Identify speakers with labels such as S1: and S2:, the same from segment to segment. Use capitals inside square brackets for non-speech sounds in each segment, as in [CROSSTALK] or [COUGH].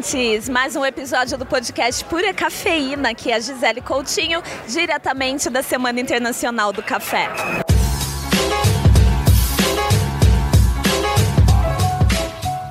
S1: Ouvintes! Mais um episódio do podcast Pura Cafeína, que é a Gisele Coutinho, diretamente da Semana Internacional do Café.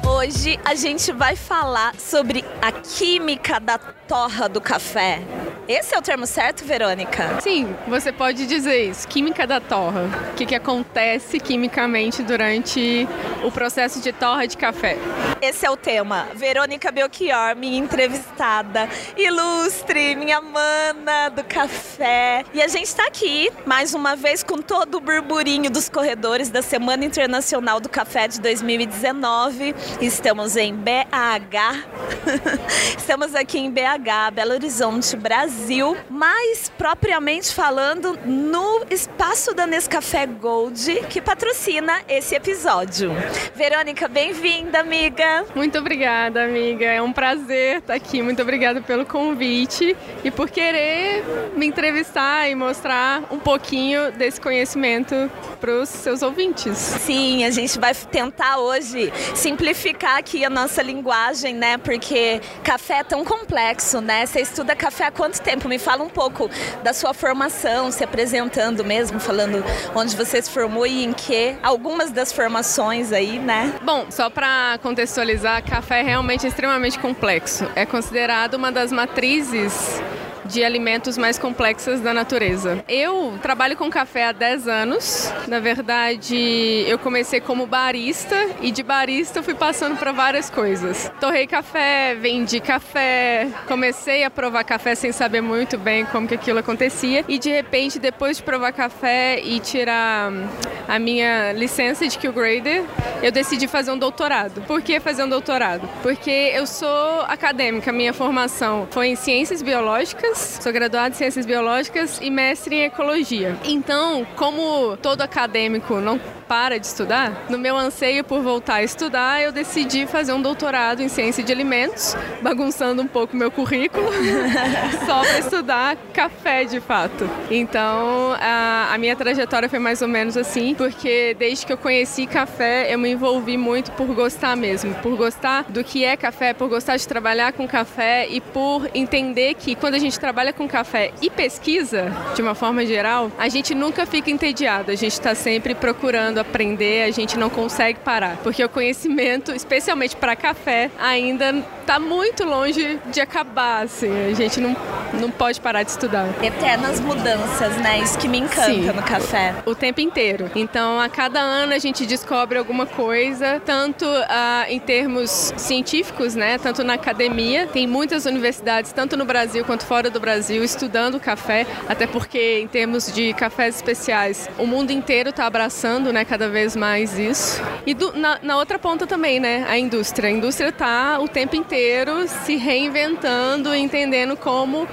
S1: Hoje a gente vai falar sobre a química da torra do café. Esse é o termo certo, Verônica?
S2: Sim, você pode dizer isso. Química da torra. O que, que acontece quimicamente durante o processo de torra de café?
S1: Esse é o tema. Verônica Belchior, minha entrevistada, ilustre, minha mana do café. E a gente está aqui mais uma vez com todo o burburinho dos corredores da Semana Internacional do Café de 2019. Estamos em BH. [LAUGHS] Estamos aqui em BH, Belo Horizonte, Brasil. Mais propriamente falando no espaço da Nescafé Gold, que patrocina esse episódio. Verônica, bem-vinda, amiga.
S2: Muito obrigada, amiga. É um prazer estar aqui. Muito obrigada pelo convite e por querer me entrevistar e mostrar um pouquinho desse conhecimento para os seus ouvintes.
S1: Sim, a gente vai tentar hoje simplificar aqui a nossa linguagem, né? Porque café é tão complexo, né? Você estuda café há quanto tempo? Me fala um pouco da sua formação, se apresentando mesmo, falando onde você se formou e em que. Algumas das formações aí, né?
S2: Bom, só para contextualizar, café é realmente extremamente complexo. É considerado uma das matrizes de alimentos mais complexas da natureza. Eu trabalho com café há 10 anos. Na verdade, eu comecei como barista e de barista fui passando para várias coisas. Torrei café, vendi café, comecei a provar café sem saber muito bem como que aquilo acontecia e de repente, depois de provar café e tirar a minha licença de Q-Grader, eu decidi fazer um doutorado. Por que fazer um doutorado? Porque eu sou acadêmica, minha formação foi em ciências biológicas sou graduada em Ciências Biológicas e mestre em Ecologia. Então, como todo acadêmico não para de estudar, no meu anseio por voltar a estudar, eu decidi fazer um doutorado em Ciência de Alimentos, bagunçando um pouco meu currículo, [LAUGHS] só para estudar café de fato. Então, a, a minha trajetória foi mais ou menos assim, porque desde que eu conheci café, eu me envolvi muito por gostar mesmo, por gostar do que é café, por gostar de trabalhar com café e por entender que quando a gente trabalha com café e pesquisa, de uma forma geral, a gente nunca fica entediado, a gente está sempre procurando aprender, a gente não consegue parar, porque o conhecimento, especialmente para café, ainda está muito longe de acabar, assim, a gente não, não pode parar de estudar.
S1: Eternas mudanças, né? Isso que me encanta Sim, no café.
S2: O tempo inteiro. Então, a cada ano a gente descobre alguma coisa, tanto uh, em termos científicos, né? Tanto na academia, tem muitas universidades, tanto no Brasil quanto fora do Brasil, estudando café, até porque em termos de cafés especiais, o mundo inteiro está abraçando, né? cada vez mais isso. E do, na, na, outra ponta também, né? A indústria. A indústria está o tempo inteiro se reinventando, entendendo como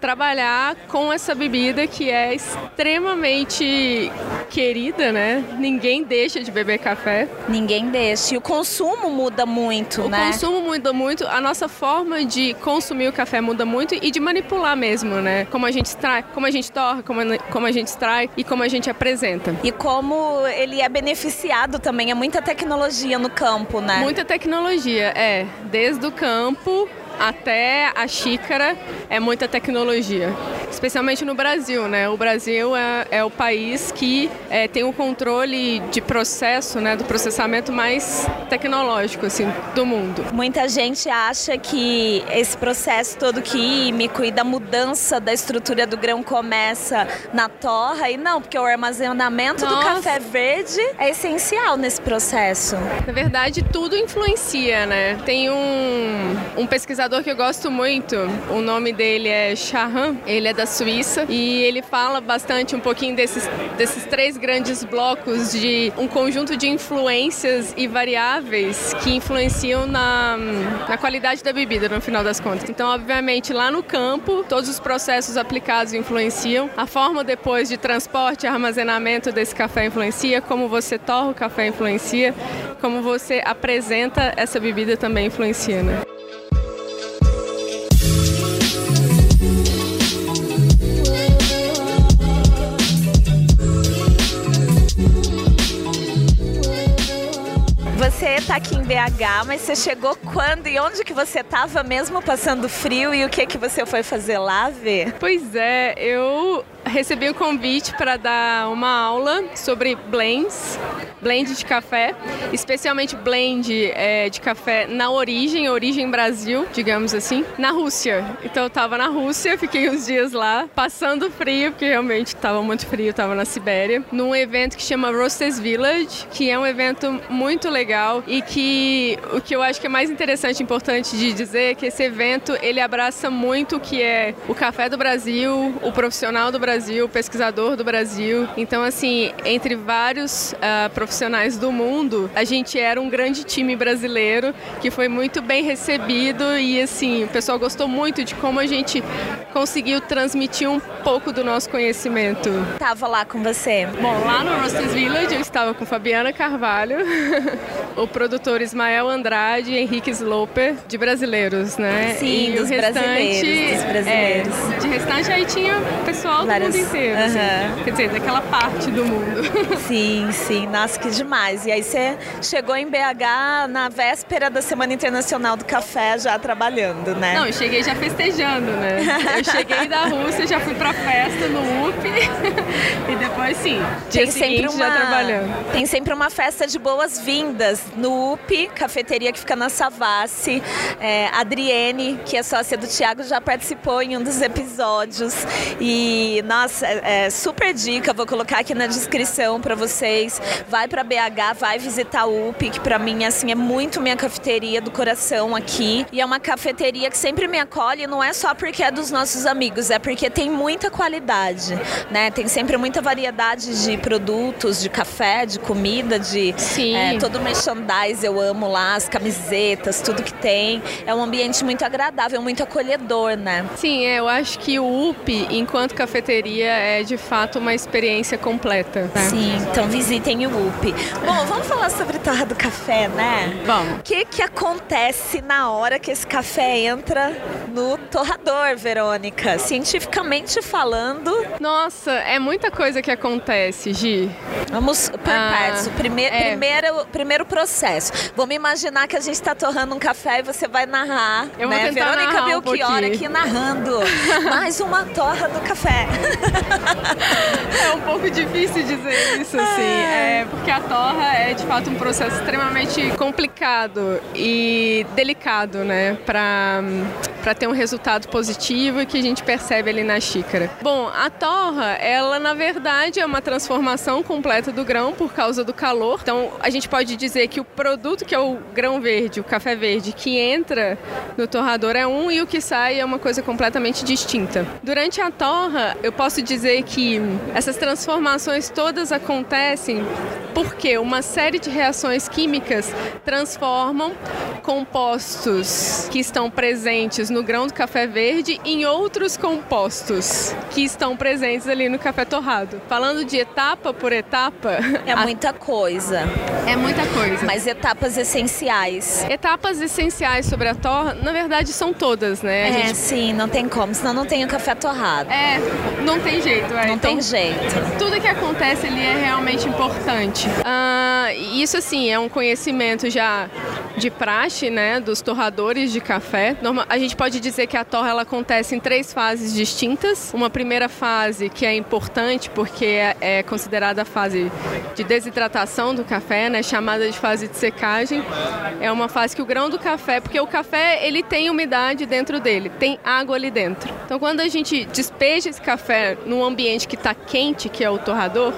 S2: trabalhar com essa bebida que é extremamente querida, né? Ninguém deixa de beber café.
S1: Ninguém deixa. E o consumo muda muito,
S2: o
S1: né?
S2: O consumo muda muito, a nossa forma de consumir o café muda muito e de manipular mesmo, né? Como a gente extrai, como a gente torra, como, como a gente extrai e como a gente apresenta.
S1: E como ele é beneficiado também, é muita tecnologia no campo, né?
S2: Muita tecnologia, é. Desde o campo até a xícara é muita tecnologia, especialmente no Brasil, né? O Brasil é, é o país que é, tem o controle de processo, né, do processamento mais tecnológico assim do mundo.
S1: Muita gente acha que esse processo todo químico e da mudança da estrutura do grão começa na torra e não, porque o armazenamento Nossa. do café verde é essencial nesse processo.
S2: Na verdade, tudo influencia, né? Tem um, um pesquisador que eu gosto muito, o nome dele é Shahan, ele é da Suíça e ele fala bastante um pouquinho desses, desses três grandes blocos de um conjunto de influências e variáveis que influenciam na, na qualidade da bebida, no final das contas. Então, obviamente, lá no campo, todos os processos aplicados influenciam, a forma depois de transporte e armazenamento desse café influencia, como você torra o café influencia, como você apresenta essa bebida também influencia, né?
S1: Você está tá aqui em BH, mas você chegou quando e onde que você tava mesmo passando frio e o que que você foi fazer lá, ver?
S2: Pois é, eu recebi o convite para dar uma aula sobre blends, blend de café, especialmente blend é, de café na origem, origem Brasil, digamos assim, na Rússia. Então eu estava na Rússia, fiquei uns dias lá, passando frio, porque realmente estava muito frio, estava na Sibéria, num evento que chama Roasters Village, que é um evento muito legal e que o que eu acho que é mais interessante e importante de dizer é que esse evento ele abraça muito o que é o café do Brasil, o profissional do Brasil Brasil, pesquisador do Brasil. Então, assim, entre vários uh, profissionais do mundo, a gente era um grande time brasileiro que foi muito bem recebido e, assim, o pessoal gostou muito de como a gente conseguiu transmitir um pouco do nosso conhecimento.
S1: Tava lá com você?
S2: Bom, lá no Roasters Village eu estava com Fabiana Carvalho, [LAUGHS] o produtor Ismael Andrade e Henrique Sloper, de brasileiros, né?
S1: Sim, e dos o restante, brasileiros, dos brasileiros.
S2: É, de restante aí tinha pessoal Várias mundo inteiro. Uhum. Assim. Quer dizer, daquela parte do mundo. [LAUGHS]
S1: Sim, sim. Nossa, que demais. E aí você chegou em BH na véspera da Semana Internacional do Café, já trabalhando, né?
S2: Não, eu cheguei já festejando, né? Eu cheguei da Rússia, já fui pra festa no UP. [LAUGHS] e depois, sim, dia tem seguinte uma, já trabalhando.
S1: Tem sempre uma festa de boas-vindas no UP, cafeteria que fica na Savassi. É, Adriene, que é sócia do Thiago, já participou em um dos episódios. E, nossa, é, é, super dica, vou colocar aqui na descrição para vocês. Vai para BH, vai visitar o UP, que para mim assim é muito minha cafeteria do coração aqui. E é uma cafeteria que sempre me acolhe, não é só porque é dos nossos amigos, é porque tem muita qualidade, né? Tem sempre muita variedade de produtos, de café, de comida, de é, todo o merchandise eu amo lá, as camisetas, tudo que tem. É um ambiente muito agradável, muito acolhedor, né?
S2: Sim, é, eu acho que o UP, enquanto cafeteria é de fato uma experiência completa.
S1: Né? Sim, então visitem o UP. Bom, vamos falar sobre torra do café, né?
S2: Vamos.
S1: O que, que acontece na hora que esse café entra no torrador, Verônica? Cientificamente falando.
S2: Nossa, é muita coisa que acontece, Gi.
S1: Vamos por ah, partes. O é. primeiro, primeiro processo. Vamos imaginar que a gente está torrando um café e você vai narrar.
S2: Eu
S1: né?
S2: vou tentar
S1: Verônica
S2: narrar
S1: Belchior
S2: um
S1: aqui narrando [LAUGHS] mais uma torra do café. [LAUGHS]
S2: é um pouco difícil dizer isso, assim. É, porque a torra é de fato um processo extremamente complicado e delicado, né? Para para ter um resultado positivo e que a gente percebe ali na xícara. Bom, a torra, ela na verdade é uma transformação completa do grão por causa do calor. Então, a gente pode dizer que o produto que é o grão verde, o café verde, que entra no torrador é um e o que sai é uma coisa completamente distinta. Durante a torra, eu posso dizer que essas transformações todas acontecem porque uma série de reações químicas transformam compostos que estão presentes no grão do café verde em outros compostos que estão presentes ali no café torrado. Falando de etapa por etapa.
S1: É a... muita coisa.
S2: É muita coisa.
S1: Mas etapas essenciais.
S2: Etapas essenciais sobre a torra, na verdade, são todas, né?
S1: A é, gente... sim, não tem como, senão não tem o café torrado.
S2: É, não tem jeito. É.
S1: Não
S2: então,
S1: tem jeito.
S2: Tudo que acontece ali é realmente importante. Uh, isso, assim, é um conhecimento já de praxe, né, dos torradores de café. A gente pode dizer que a torra ela acontece em três fases distintas. Uma primeira fase que é importante porque é, é considerada a fase de desidratação do café, né, chamada de fase de secagem. É uma fase que o grão do café, porque o café ele tem umidade dentro dele, tem água ali dentro. Então quando a gente despeja esse café num ambiente que está quente, que é o torrador,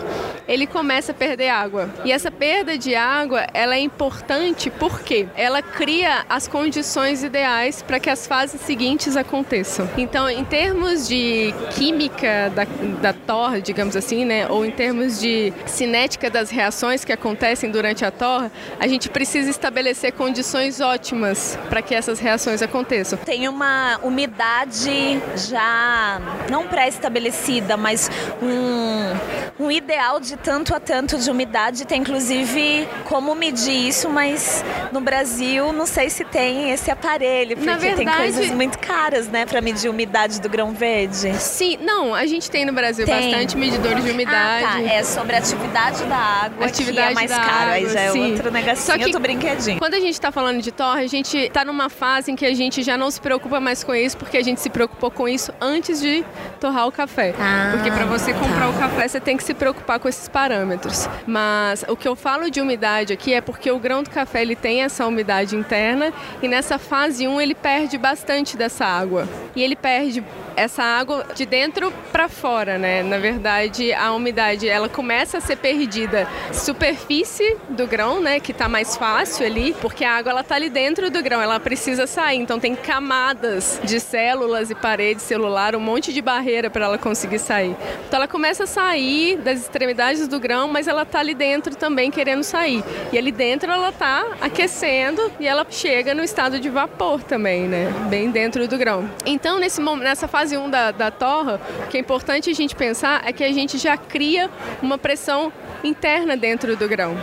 S2: ele começa a perder água. E essa perda de água, ela é importante porque ela cria as condições ideais para que as fases seguintes aconteçam. Então, em termos de química da, da torre, digamos assim, né, ou em termos de cinética das reações que acontecem durante a torre, a gente precisa estabelecer condições ótimas para que essas reações aconteçam.
S1: Tem uma umidade já não pré-estabelecida, mas um, um ideal de tanto a tanto de umidade. Tem inclusive como medir isso, mas no Brasil não sei se tem esse aparelho, porque verdade, tem coisas muito caras, né, para medir a umidade do grão verde.
S2: Sim, não, a gente tem no Brasil tem. bastante medidores de umidade.
S1: Ah, tá. É sobre a atividade da água, atividade que é mais caro, água, aí já é sim. outro negocinho, Só que, brinquedinho.
S2: Quando a gente está falando de torre, a gente está numa fase em que a gente já não se preocupa mais com isso, porque a gente se preocupou com isso antes de torrar o café. Ah, porque para você comprar tá. o café, você tem que se preocupar com esses parâmetros. Mas o que eu falo de umidade aqui é porque o grão do café ele tem essa umidade interna e nessa fase 1 ele perde bastante dessa água. E ele perde essa água de dentro para fora, né? Na verdade, a umidade ela começa a ser perdida superfície do grão, né, que está mais fácil ali, porque a água ela tá ali dentro do grão, ela precisa sair, então tem camadas de células e parede celular, um monte de barreira para ela conseguir sair. Então ela começa a sair das extremidades do grão, mas ela tá ali dentro também querendo sair. E ali dentro ela tá aquecendo e ela chega no estado de vapor também, né? Bem dentro do grão. Então, nesse, nessa fase 1 da, da torra, o que é importante a gente pensar é que a gente já cria uma pressão interna dentro do grão.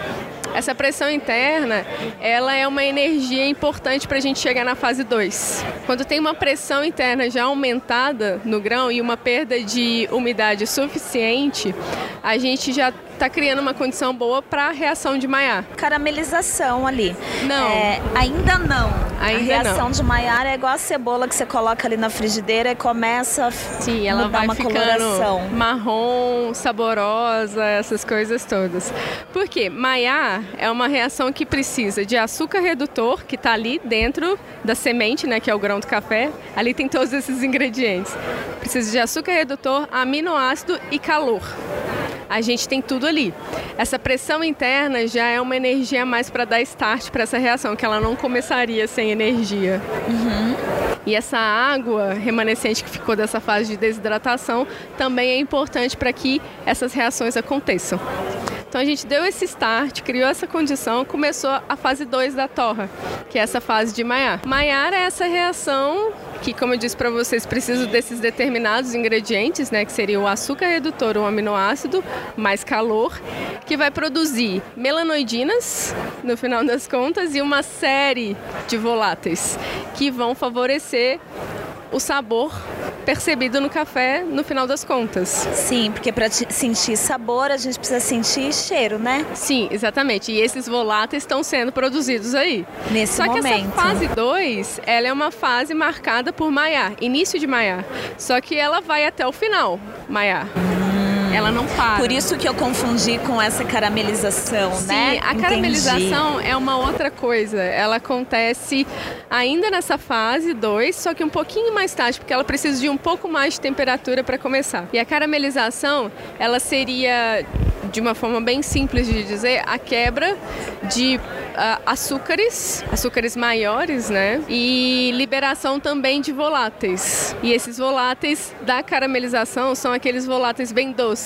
S2: Essa pressão interna, ela é uma energia importante para a gente chegar na fase 2. Quando tem uma pressão interna já aumentada no grão e uma perda de umidade suficiente, a gente já está criando uma condição boa para a reação de Maillard.
S1: Caramelização ali.
S2: Não.
S1: É, ainda não. Ainda a reação não. de Maillard é igual a cebola que você coloca ali na frigideira e começa a
S2: Sim, ela vai uma ficando coloração. marrom, saborosa, essas coisas todas. Por quê? Maillard é uma reação que precisa de açúcar redutor, que está ali dentro da semente, né, que é o grão do café. Ali tem todos esses ingredientes. Precisa de açúcar redutor, aminoácido e calor a gente tem tudo ali. Essa pressão interna já é uma energia mais para dar start para essa reação, que ela não começaria sem energia. Uhum. E essa água remanescente que ficou dessa fase de desidratação também é importante para que essas reações aconteçam. Então a gente deu esse start, criou essa condição, começou a fase 2 da torra, que é essa fase de maiar. Maiar é essa reação que, como eu disse para vocês, precisa desses determinados ingredientes, né, que seria o açúcar redutor, o aminoácido, mais calor, que vai produzir melanoidinas, no final das contas, e uma série de voláteis que vão favorecer o sabor percebido no café no final das contas.
S1: Sim, porque para sentir sabor a gente precisa sentir cheiro, né?
S2: Sim, exatamente. E esses voláteis estão sendo produzidos aí.
S1: Nesse
S2: Só
S1: momento.
S2: que essa fase 2, ela é uma fase marcada por maiar, início de maiar. Só que ela vai até o final, maiar. Ela não para.
S1: Por isso que eu confundi com essa caramelização,
S2: Sim,
S1: né?
S2: Sim, a caramelização é uma outra coisa. Ela acontece ainda nessa fase 2, só que um pouquinho mais tarde, porque ela precisa de um pouco mais de temperatura para começar. E a caramelização, ela seria de uma forma bem simples de dizer, a quebra de uh, açúcares, açúcares maiores, né? E liberação também de voláteis. E esses voláteis da caramelização são aqueles voláteis bem doces.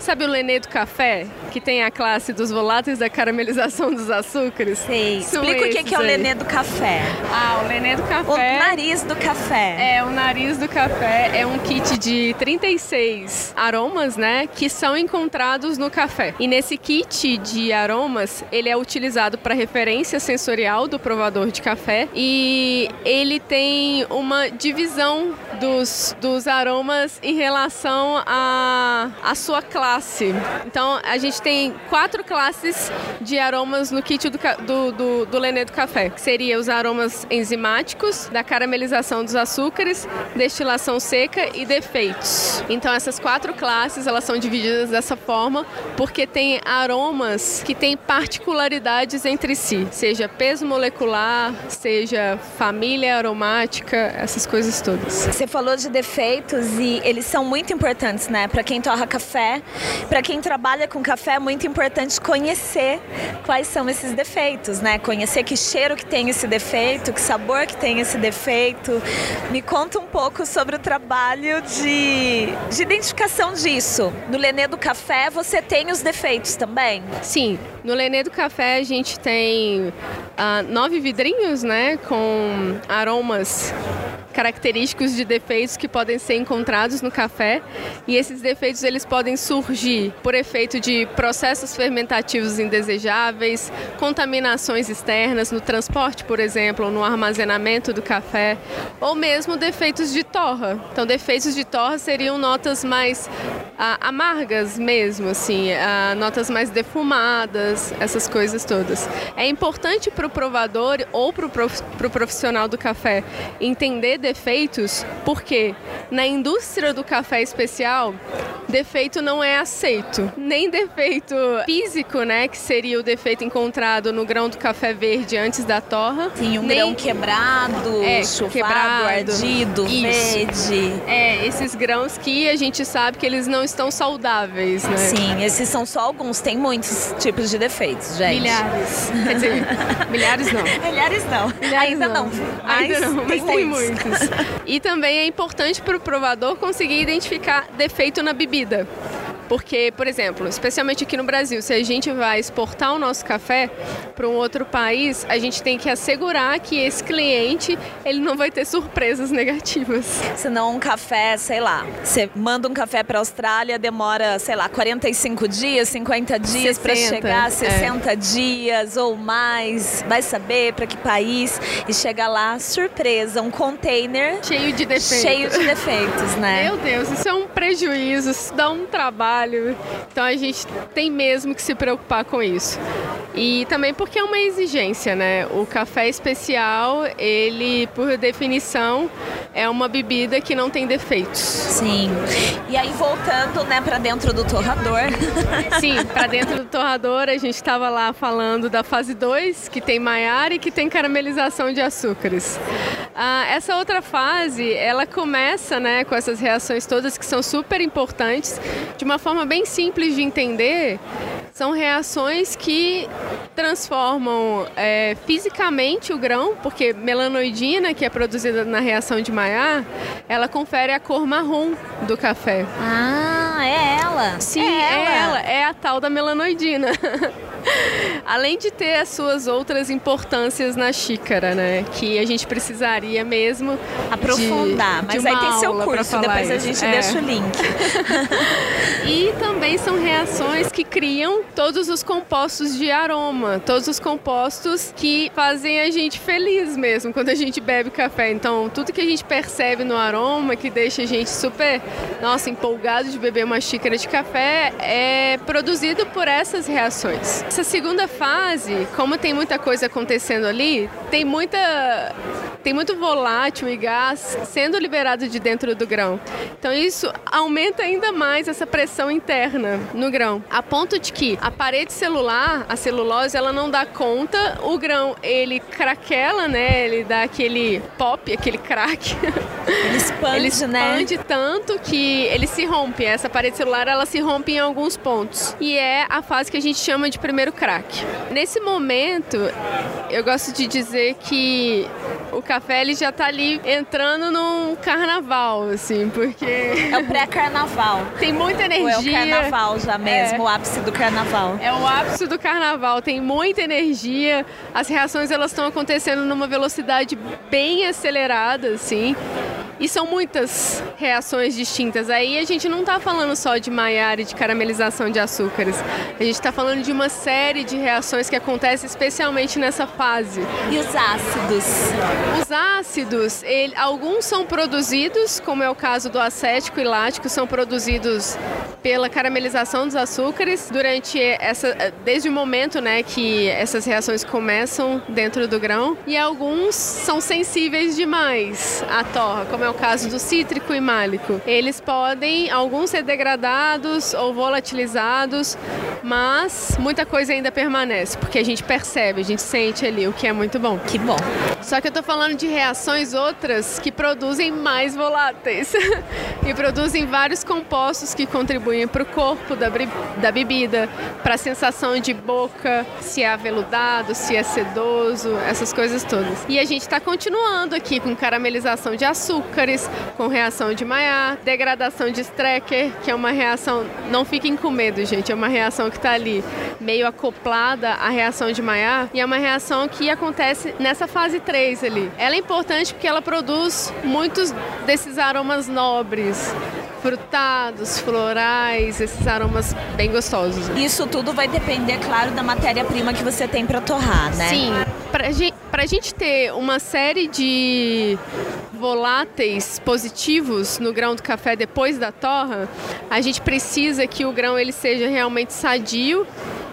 S2: Sabe o Lenê do café? Que tem a classe dos voláteis da caramelização dos açúcares?
S1: Sei. Explica o que, que é o Lenê do café.
S2: Ah, o Lenê do café.
S1: O nariz do café.
S2: É, o nariz do café é um kit de 36 aromas, né? Que são encontrados no café. E nesse kit de aromas, ele é utilizado para referência sensorial do provador de café e ele tem uma divisão dos, dos aromas em relação a, a sua classe. Então, a gente tem quatro classes de aromas no kit do, do, do, do Lenê do café, que seria os aromas enzimáticos, da caramelização dos açúcares, destilação seca e defeitos. Então, essas quatro classes, elas são divididas dessa forma porque tem aromas que têm particularidades entre si, seja peso molecular, seja família aromática, essas coisas todas.
S1: Você falou de defeitos e eles são muito importantes, né? Para quem torra café, para quem trabalha com café é muito importante conhecer quais são esses defeitos, né? Conhecer que cheiro que tem esse defeito, que sabor que tem esse defeito. Me conta um pouco sobre o trabalho de, de identificação disso. No Lenê do Café você tem os defeitos também?
S2: Sim, no Lenê do Café a gente tem uh, nove vidrinhos, né, com aromas característicos de defeitos que podem ser encontrados no café e esses defeitos eles podem surgir por efeito de processos fermentativos indesejáveis, contaminações externas no transporte, por exemplo, ou no armazenamento do café, ou mesmo defeitos de torra. Então, defeitos de torra seriam notas mais ah, amargas mesmo, assim, ah, notas mais defumadas, essas coisas todas. É importante para o provador ou para o profissional do café entender defeitos, porque na indústria do café especial, defeito não é aceito. Nem defeito físico, né, que seria o defeito encontrado no grão do café verde antes da torra.
S1: Sim, um
S2: nem...
S1: grão quebrado, é, chuvado, quebrado, ardido, Isso. verde.
S2: É, esses grãos que a gente sabe que eles não estão saudáveis, né?
S1: Sim, esses são só alguns, tem muitos tipos de defeitos, gente.
S2: Milhares. [LAUGHS] Quer dizer, milhares não.
S1: milhares não.
S2: Milhares
S1: Ainda
S2: não.
S1: não.
S2: Ainda não, mas tem muitos. Tem muitos. [LAUGHS] e também é importante para o provador conseguir identificar defeito na bebida. Porque, por exemplo, especialmente aqui no Brasil, se a gente vai exportar o nosso café para um outro país, a gente tem que assegurar que esse cliente ele não vai ter surpresas [LAUGHS] negativas.
S1: Senão um café, sei lá, você manda um café para a Austrália, demora, sei lá, 45 dias, 50 dias para chegar, 60 é. dias ou mais, vai saber para que país e chega lá, surpresa, um container
S2: cheio de defeitos.
S1: Cheio de defeitos, né?
S2: Meu Deus, isso é um prejuízo, isso dá um trabalho trabalho. Então a gente tem mesmo que se preocupar com isso. E também porque é uma exigência, né? O café especial, ele, por definição, é uma bebida que não tem defeitos.
S1: Sim. E aí voltando, né, para dentro do torrador. [LAUGHS]
S2: Sim, para dentro do torrador, a gente estava lá falando da fase 2, que tem maiar e que tem caramelização de açúcares. Ah, essa outra fase, ela começa, né, com essas reações todas que são super importantes, de uma forma bem simples de entender, são reações que transformam é, fisicamente o grão, porque melanoidina, que é produzida na reação de Maillard, ela confere a cor marrom do café.
S1: Ah, é ela?
S2: Sim, é, é ela. ela. É a tal da melanoidina. [LAUGHS] [LAUGHS] Além de ter as suas outras importâncias na xícara, né? Que a gente precisaria mesmo
S1: aprofundar.
S2: De,
S1: mas
S2: de
S1: aí tem seu
S2: curso,
S1: depois
S2: isso.
S1: a gente é. deixa o link. [LAUGHS]
S2: e também são reações que criam todos os compostos de aroma, todos os compostos que fazem a gente feliz mesmo quando a gente bebe café. Então, tudo que a gente percebe no aroma, que deixa a gente super, nossa, empolgado de beber uma xícara de café, é produzido por essas reações. Essa segunda fase, como tem muita coisa acontecendo ali, tem muita tem muito volátil e gás sendo liberado de dentro do grão. Então isso aumenta ainda mais essa pressão interna no grão, a ponto de que a parede celular, a celulose, ela não dá conta, o grão ele craquela, né? Ele dá aquele pop, aquele crack.
S1: Ele expande,
S2: ele expande
S1: né?
S2: tanto que ele se rompe. Essa parede celular ela se rompe em alguns pontos. E é a fase que a gente chama de primeiro crack. Nesse momento, eu gosto de dizer que o café ele já tá ali entrando num carnaval, assim, porque.
S1: É o pré-carnaval.
S2: Tem muita energia. Ou
S1: é o carnaval já mesmo, é. o ápice do carnaval.
S2: É o ápice do carnaval, tem muita energia, as reações elas estão acontecendo numa velocidade bem acelerada, assim. E são muitas reações distintas. Aí a gente não está falando só de Maillard e de caramelização de açúcares. A gente está falando de uma série de reações que acontecem especialmente nessa fase.
S1: E os ácidos?
S2: Os ácidos, ele, alguns são produzidos, como é o caso do acético e lático, são produzidos pela caramelização dos açúcares durante essa, desde o momento, né, que essas reações começam dentro do grão. E alguns são sensíveis demais à torra, como é é o caso do cítrico e málico. Eles podem, alguns ser degradados ou volatilizados, mas muita coisa ainda permanece, porque a gente percebe, a gente sente ali, o que é muito bom.
S1: Que bom.
S2: Só que eu tô falando de reações outras que produzem mais voláteis. [LAUGHS] e produzem vários compostos que contribuem para o corpo da, da bebida, para a sensação de boca, se é aveludado, se é sedoso, essas coisas todas. E a gente está continuando aqui com caramelização de açúcares, com reação de Maillard, degradação de Strecker, que é uma reação, não fiquem com medo, gente, é uma reação que está ali meio acoplada à reação de Maillard e é uma reação que acontece nessa fase 3 ali. Ela é importante porque ela produz muitos desses aromas nobres, frutados, florais, esses aromas bem gostosos.
S1: Isso tudo vai depender, claro, da matéria-prima que você tem para torrar, né?
S2: Sim. Para a gente ter uma série de voláteis positivos no grão do café depois da torra, a gente precisa que o grão ele seja realmente sadio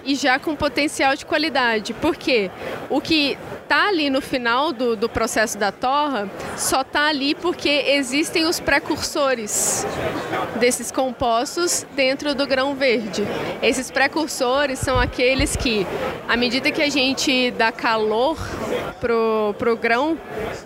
S2: e já com potencial de qualidade. Porque o que está ali no final do, do processo da torra só está ali porque existem os precursores desses compostos dentro do grão verde. Esses precursores são aqueles que, à medida que a gente dá calor pro, pro grão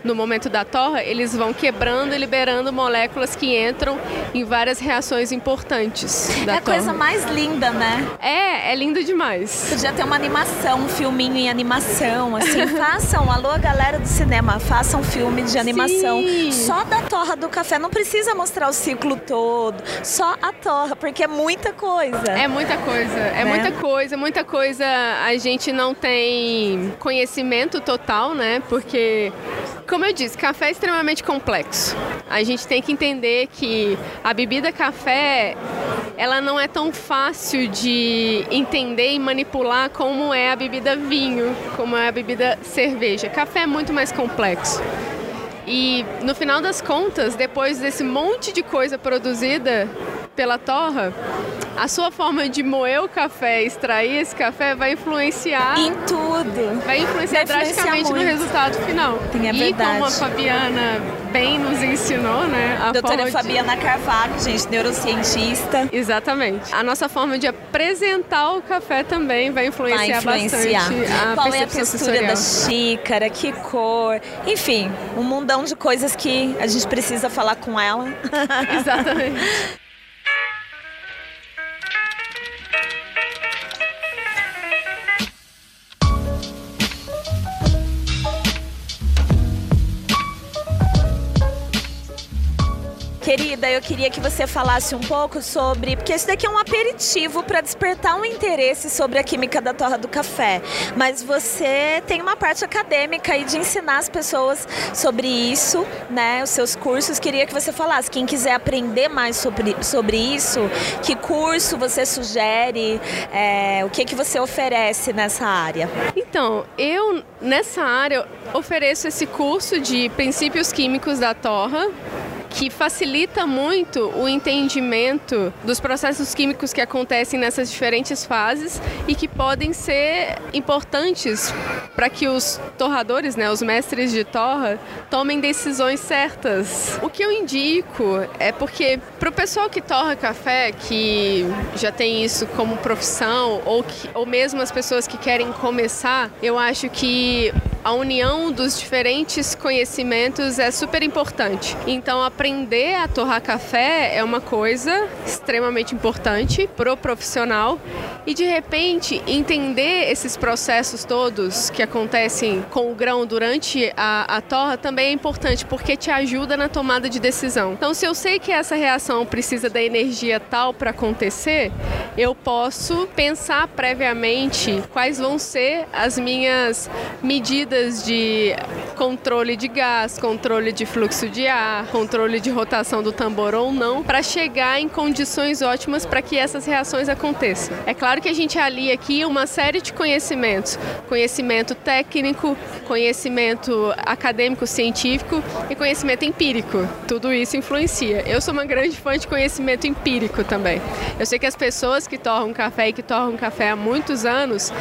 S2: no momento da torra, eles vão quebrando e liberando moléculas que entram em várias reações importantes.
S1: é a coisa mais linda, né?
S2: É, é lindo demais.
S1: Podia ter uma animação, um filminho em animação, assim, [LAUGHS] façam, alô galera do cinema, façam um filme de animação Sim. só da torra do café, não precisa mostrar o ciclo todo, só a torra, porque é muita coisa.
S2: É muita coisa, é né? muita coisa, muita coisa a gente não tem conhecimento total, né? Porque como eu disse, café é extremamente complexo. A gente tem que entender que a bebida café, ela não é tão fácil de entender e manipular como é a bebida vinho, como é a bebida cerveja. Café é muito mais complexo. E no final das contas, depois desse monte de coisa produzida pela torra, a sua forma de moer o café, extrair esse café, vai influenciar.
S1: Em tudo.
S2: Vai influenciar, vai drasticamente no resultado final.
S1: A
S2: e
S1: verdade.
S2: como a Fabiana bem nos ensinou, né?
S1: A Doutora Fabiana de... Carvalho, gente, neurocientista.
S2: Exatamente. A nossa forma de apresentar o café também vai influenciar, vai influenciar. bastante a
S1: Qual é a
S2: textura
S1: sensorial. da xícara, que cor, enfim, um mundão de coisas que a gente precisa falar com ela. [LAUGHS]
S2: Exatamente. [LAUGHS]
S1: Querida, eu queria que você falasse um pouco sobre, porque isso daqui é um aperitivo para despertar um interesse sobre a química da torra do café. Mas você tem uma parte acadêmica e de ensinar as pessoas sobre isso, né? Os seus cursos. Queria que você falasse. Quem quiser aprender mais sobre, sobre isso, que curso você sugere, é, o que que você oferece nessa área?
S2: Então, eu nessa área ofereço esse curso de princípios químicos da torra que facilita muito o entendimento dos processos químicos que acontecem nessas diferentes fases e que podem ser importantes para que os torradores, né, os mestres de torra, tomem decisões certas. O que eu indico é porque para o pessoal que torra café, que já tem isso como profissão, ou, que, ou mesmo as pessoas que querem começar, eu acho que a união dos diferentes conhecimentos é super importante. Então, aprender a torrar café é uma coisa extremamente importante pro profissional e de repente entender esses processos todos que acontecem com o grão durante a, a torra também é importante porque te ajuda na tomada de decisão. Então, se eu sei que essa reação precisa da energia tal para acontecer, eu posso pensar previamente quais vão ser as minhas medidas de controle de gás, controle de fluxo de ar, controle de rotação do tambor ou não, para chegar em condições ótimas para que essas reações aconteçam. É claro que a gente alia aqui uma série de conhecimentos, conhecimento técnico, conhecimento acadêmico, científico e conhecimento empírico. Tudo isso influencia. Eu sou uma grande fã de conhecimento empírico também. Eu sei que as pessoas que torram café e que torram café há muitos anos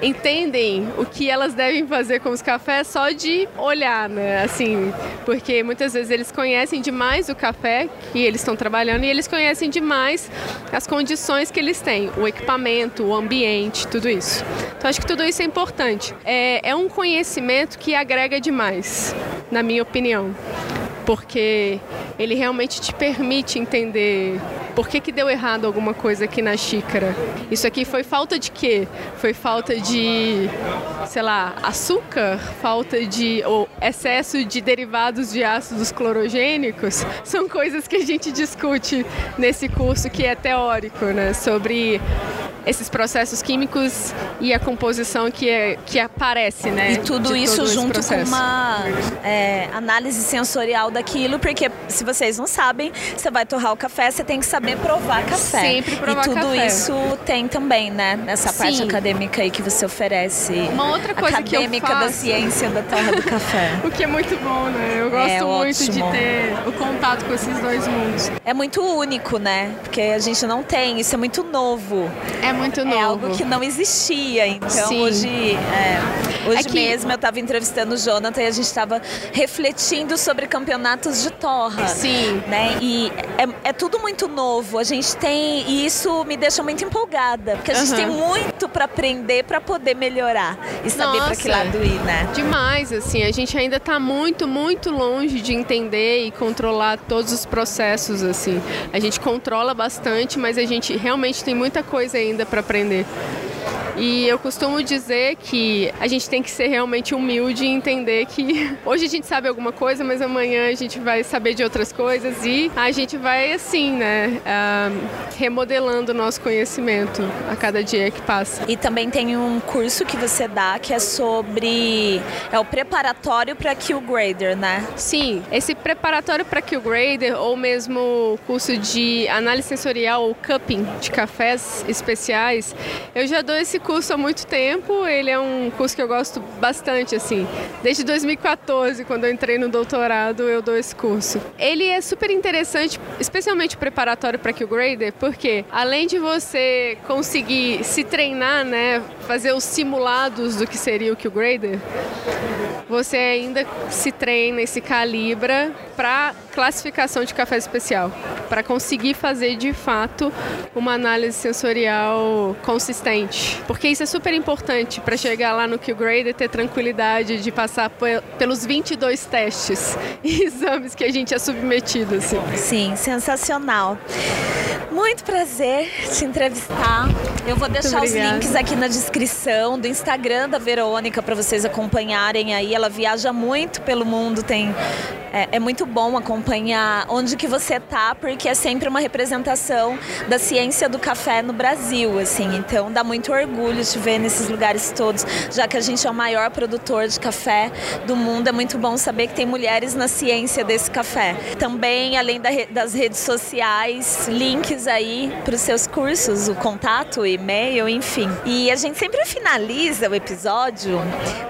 S2: entendem o que elas devem fazer com os cafés só de olhar, né? Assim, porque muitas vezes eles conhecem demais o café que eles estão trabalhando e eles conhecem demais as condições que eles têm, o equipamento, o ambiente, tudo isso. Então acho que tudo isso é importante. É, é um conhecimento que agrega demais, na minha opinião porque ele realmente te permite entender por que, que deu errado alguma coisa aqui na xícara. Isso aqui foi falta de quê? Foi falta de, sei lá, açúcar? Falta de ou excesso de derivados de ácidos clorogênicos? São coisas que a gente discute nesse curso que é teórico, né? Sobre esses processos químicos e a composição que, é, que aparece, né?
S1: E tudo isso junto com uma é, análise sensorial daquilo, porque se vocês não sabem, você vai torrar o café, você tem que saber provar café.
S2: Sempre provar
S1: café. E tudo
S2: café.
S1: isso tem também, né? Nessa Sim. parte acadêmica aí que você oferece.
S2: Uma outra coisa
S1: acadêmica
S2: que eu
S1: faço... da ciência da torra do café. [LAUGHS]
S2: o que é muito bom, né? Eu gosto é muito ótimo. de ter o contato com esses dois mundos.
S1: É muito único, né? Porque a gente não tem, isso é muito novo.
S2: É muito novo. É
S1: algo que não existia. Então Sim. hoje, é, hoje é que... mesmo eu estava entrevistando o Jonathan e a gente estava refletindo sobre campeonatos de torra.
S2: Sim.
S1: Né? E é, é, tudo muito novo. A gente tem e isso me deixa muito empolgada, porque a gente uhum. tem muito para aprender para poder melhorar e saber para que lado ir, né?
S2: Demais, assim, a gente ainda está muito, muito longe de entender e controlar todos os processos, assim. A gente controla bastante, mas a gente realmente tem muita coisa ainda para aprender. E eu costumo dizer que a gente tem que ser realmente humilde e entender que [LAUGHS] hoje a gente sabe alguma coisa, mas amanhã a gente vai saber de outras coisas e a gente vai assim, né, uh, remodelando o nosso conhecimento a cada dia que passa.
S1: E também tem um curso que você dá que é sobre é o preparatório para Q Grader, né?
S2: Sim, esse preparatório para Q Grader ou mesmo o curso de análise sensorial ou cupping de cafés especiais, eu já dou esse curso há muito tempo, ele é um curso que eu gosto bastante, assim. Desde 2014, quando eu entrei no doutorado, eu dou esse curso. Ele é super interessante, especialmente preparatório para Q-Grader, porque além de você conseguir se treinar, né, fazer os simulados do que seria o Q-Grader, você ainda se treina e se calibra para classificação de café especial, para conseguir fazer de fato uma análise sensorial consistente. Porque isso é super importante para chegar lá no Q-Grade e ter tranquilidade de passar pelos 22 testes e [LAUGHS] exames que a gente é submetido. Assim.
S1: Sim, sensacional. Muito prazer te entrevistar. Eu vou deixar os links aqui na descrição do Instagram da Verônica para vocês acompanharem aí. Ela viaja muito pelo mundo, tem é, é, muito bom acompanhar onde que você tá, porque é sempre uma representação da ciência do café no Brasil, assim. Então dá muito orgulho te ver nesses lugares todos, já que a gente é o maior produtor de café do mundo. É muito bom saber que tem mulheres na ciência desse café. Também, além da, das redes sociais, links aí para os seus cursos, o contato, e-mail, enfim. E a gente sempre finaliza o episódio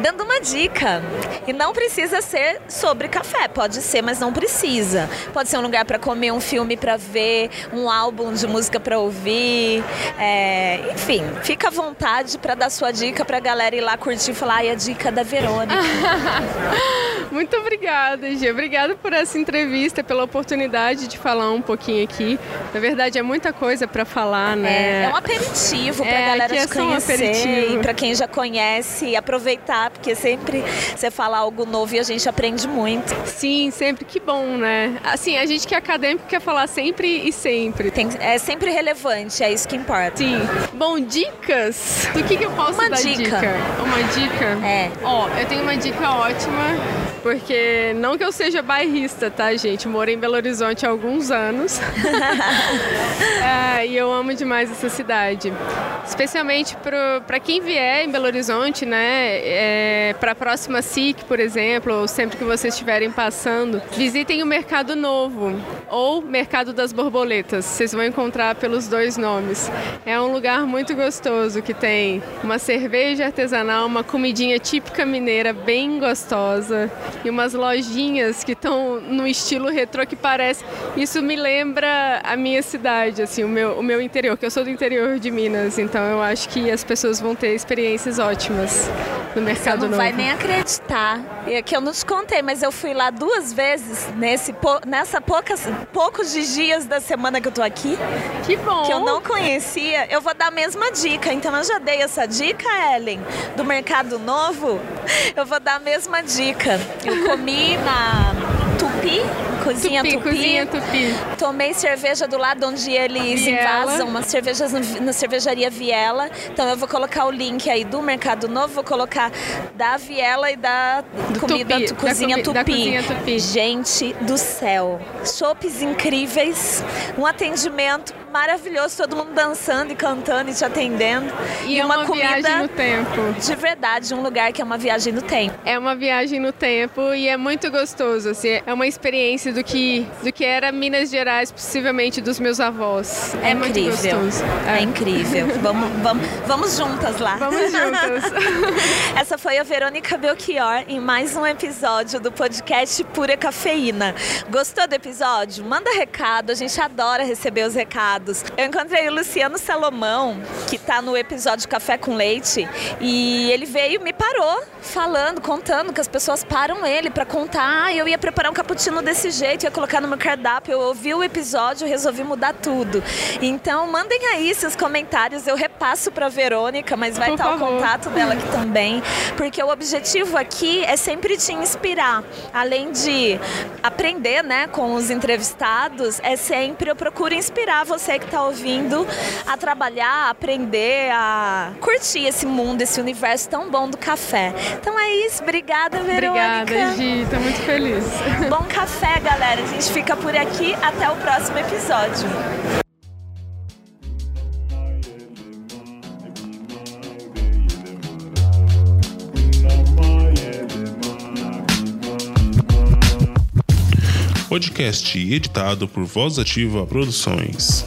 S1: dando uma dica. E não precisa ser sobre café, pode ser, mas não precisa. Pode ser um lugar para comer, um filme para ver, um álbum de música para ouvir. É, enfim, fica à vontade para dar sua dica para a galera ir lá curtir e falar, ai, a dica da Verônica. [LAUGHS]
S2: Muito obrigada, Gia. Obrigada por essa entrevista, pela oportunidade de falar um pouquinho aqui. Na verdade, é muita coisa para falar,
S1: né? É, é um aperitivo para a é, galera te conhecer um e para quem já conhece aproveitar, porque sempre você fala algo novo e a gente aprende muito.
S2: Sim, sempre. Que bom, né? Assim, a gente que é acadêmico quer falar sempre e sempre.
S1: Tem, é sempre relevante, é isso que importa.
S2: Sim. Bom, dicas. Do que, que eu posso
S1: uma
S2: dar
S1: dica.
S2: dica? Uma dica?
S1: É.
S2: Ó, eu tenho uma dica ótima, porque não que eu seja bairrista, tá, gente? Morei em Belo Horizonte há alguns anos. [LAUGHS] [LAUGHS] é, e eu amo demais essa cidade. Especialmente para quem vier em Belo Horizonte, né? É, para a próxima SIC, por exemplo, ou sempre que vocês estiverem passando visitem o Mercado Novo ou Mercado das Borboletas. Vocês vão encontrar pelos dois nomes. É um lugar muito gostoso que tem uma cerveja artesanal, uma comidinha típica mineira bem gostosa e umas lojinhas que estão no estilo retrô que parece. Isso me lembra a minha cidade, assim, o meu, o meu interior, que eu sou do interior de Minas, então eu acho que as pessoas vão ter experiências ótimas no Mercado
S1: Você não
S2: Novo.
S1: vai nem acreditar. É que eu não te contei, mas eu fui lá duas duas vezes nesse, nessa poucas, poucos dias da semana que eu tô aqui.
S2: Que bom!
S1: Que eu não conhecia. Eu vou dar a mesma dica. Então eu já dei essa dica, Ellen, do Mercado Novo. Eu vou dar a mesma dica. Eu comi na Tupi, cozinha
S2: tupi,
S1: Tupi.
S2: Cozinha Tupi.
S1: Tomei cerveja do lado onde eles
S2: Viela.
S1: invasam, umas cervejas no- na cervejaria Viela. Então eu vou colocar o link aí do Mercado Novo, vou colocar da Viela e da
S2: Do
S1: comida
S2: Tupi,
S1: tu-
S2: da
S1: cozinha,
S2: da
S1: tupi.
S2: cozinha Tupi.
S1: Gente do céu. Chopes incríveis, um atendimento maravilhoso, todo mundo dançando e cantando e te atendendo.
S2: E, é uma,
S1: comida
S2: viagem no tempo.
S1: de verdade, um lugar que é uma viagem no tempo.
S2: É uma viagem no tempo e é muito gostoso, assim, é uma experiência do que, do que era Minas Gerais, possivelmente dos meus avós. É, muito
S1: incrível.
S2: gostoso.
S1: É, incrível. [LAUGHS] vamos, vamos, vamos juntas lá.
S2: Vamos juntas. [LAUGHS]
S1: Essa foi a Verônica Belchior em mais um episódio do podcast Pura Cafeína. Gostou do episódio? Manda recado, a gente adora receber os recados. Eu encontrei o Luciano Salomão, que tá no episódio Café com Leite, e ele veio me parou falando, contando que as pessoas param ele para contar. Ah, eu ia preparar um cappuccino desse jeito, ia colocar no meu cardápio. Eu ouvi o episódio, resolvi mudar tudo. Então, mandem aí seus comentários, eu repasso para Verônica, mas vai estar o
S2: favor.
S1: contato dela aqui também, porque o objetivo aqui é sempre te inspirar. Além de aprender, né, com os entrevistados, é sempre eu procuro inspirar você que está ouvindo a trabalhar, a aprender, a curtir esse mundo, esse universo tão bom do café. Então é isso, obrigada, Verônica.
S2: Obrigada, Gi, tô muito feliz.
S1: Bom café, galera. A gente fica por aqui. Até o próximo episódio.
S3: Podcast editado por Voz Ativa Produções.